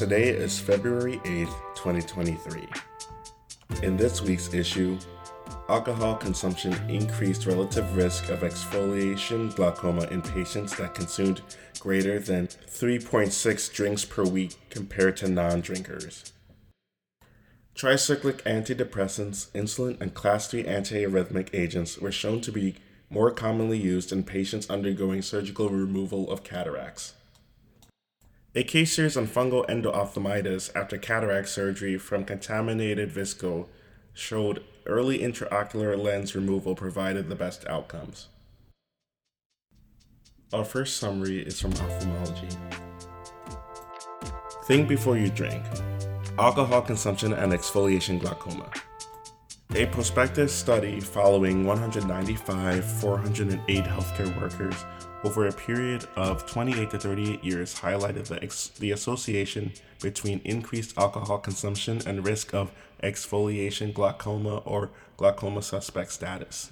Today is February 8th, 2023. In this week's issue, alcohol consumption increased relative risk of exfoliation glaucoma in patients that consumed greater than 3.6 drinks per week compared to non drinkers. Tricyclic antidepressants, insulin, and class 3 antiarrhythmic agents were shown to be more commonly used in patients undergoing surgical removal of cataracts. A case series on fungal endophthalmitis after cataract surgery from contaminated visco showed early intraocular lens removal provided the best outcomes. Our first summary is from ophthalmology. Think before you drink. Alcohol consumption and exfoliation glaucoma. A prospective study following 195 408 healthcare workers over a period of 28 to 38 years highlighted the, ex- the association between increased alcohol consumption and risk of exfoliation glaucoma or glaucoma suspect status.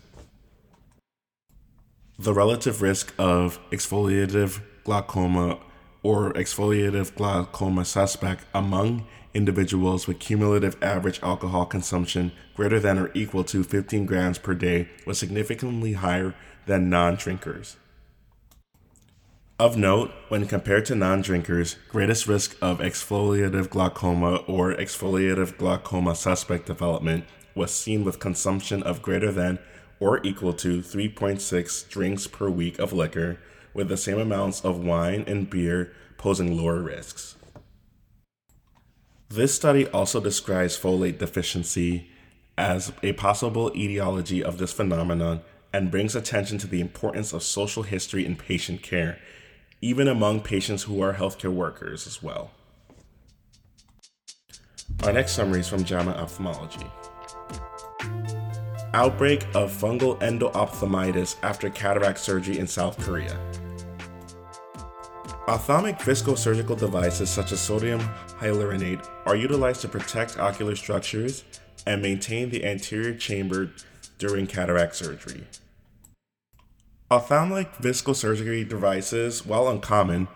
The relative risk of exfoliative glaucoma or exfoliative glaucoma suspect among individuals with cumulative average alcohol consumption greater than or equal to 15 grams per day was significantly higher than non drinkers. Of note, when compared to non drinkers, greatest risk of exfoliative glaucoma or exfoliative glaucoma suspect development was seen with consumption of greater than or equal to 3.6 drinks per week of liquor, with the same amounts of wine and beer posing lower risks. This study also describes folate deficiency as a possible etiology of this phenomenon and brings attention to the importance of social history in patient care even among patients who are healthcare workers as well. Our next summary is from JAMA Ophthalmology. Outbreak of fungal endophthalmitis after cataract surgery in South Korea. Ophthalmic viscosurgical devices such as sodium hyaluronate are utilized to protect ocular structures and maintain the anterior chamber during cataract surgery. Ophthalmic viscosurgery devices, while uncommon,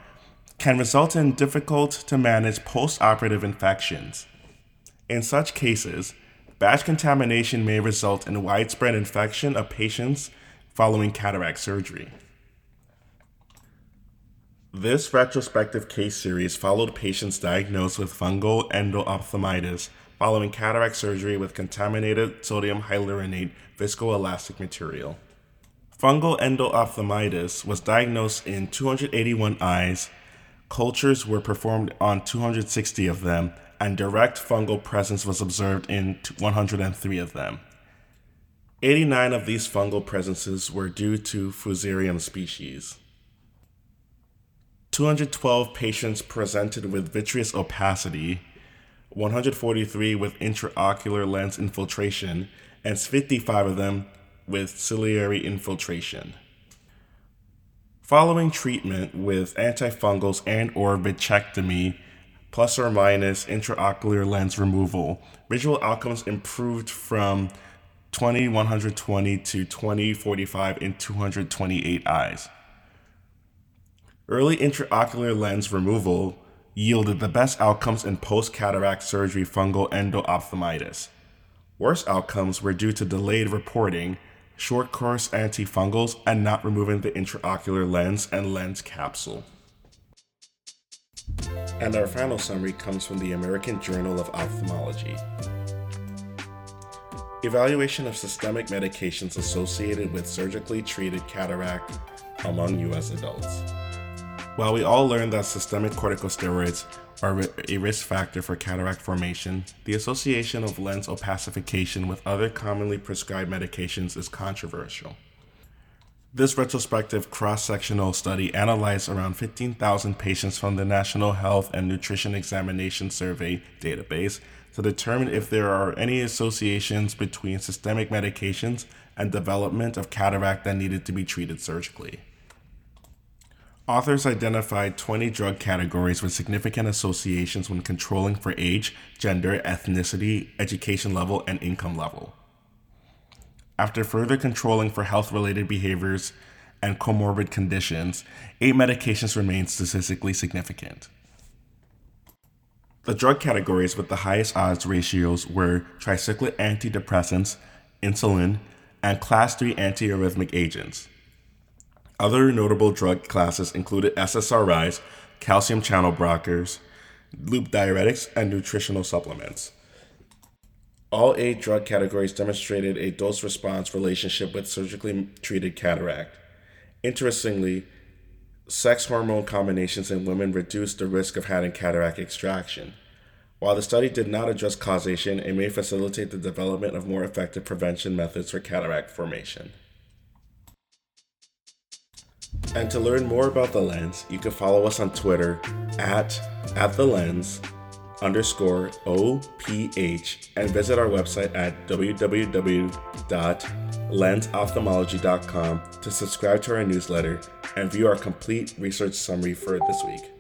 can result in difficult to manage post-operative infections. In such cases, batch contamination may result in widespread infection of patients following cataract surgery. This retrospective case series followed patients diagnosed with fungal endophthalmitis following cataract surgery with contaminated sodium hyaluronate viscoelastic material. Fungal endophthalmitis was diagnosed in 281 eyes. Cultures were performed on 260 of them, and direct fungal presence was observed in 103 of them. 89 of these fungal presences were due to Fusarium species. 212 patients presented with vitreous opacity, 143 with intraocular lens infiltration, and 55 of them with ciliary infiltration. Following treatment with antifungals and or vitrectomy plus or minus intraocular lens removal, visual outcomes improved from 2120 to 2045 in 228 eyes. Early intraocular lens removal yielded the best outcomes in post cataract surgery fungal endophthalmitis. Worst outcomes were due to delayed reporting short course antifungals, and not removing the intraocular lens and lens capsule. And our final summary comes from the American Journal of Ophthalmology. Evaluation of systemic medications associated with surgically treated cataract among U.S. adults. While we all learned that systemic corticosteroids are a risk factor for cataract formation, the association of lens opacification with other commonly prescribed medications is controversial. This retrospective cross sectional study analyzed around 15,000 patients from the National Health and Nutrition Examination Survey database to determine if there are any associations between systemic medications and development of cataract that needed to be treated surgically. Authors identified 20 drug categories with significant associations when controlling for age, gender, ethnicity, education level, and income level. After further controlling for health related behaviors and comorbid conditions, eight medications remained statistically significant. The drug categories with the highest odds ratios were tricyclic antidepressants, insulin, and class 3 antiarrhythmic agents. Other notable drug classes included SSRIs, calcium channel blockers, loop diuretics, and nutritional supplements. All eight drug categories demonstrated a dose response relationship with surgically treated cataract. Interestingly, sex hormone combinations in women reduced the risk of having cataract extraction. While the study did not address causation, it may facilitate the development of more effective prevention methods for cataract formation. And to learn more about The Lens, you can follow us on Twitter at, at The Lens underscore OPH and visit our website at www.lensophthalmology.com to subscribe to our newsletter and view our complete research summary for this week.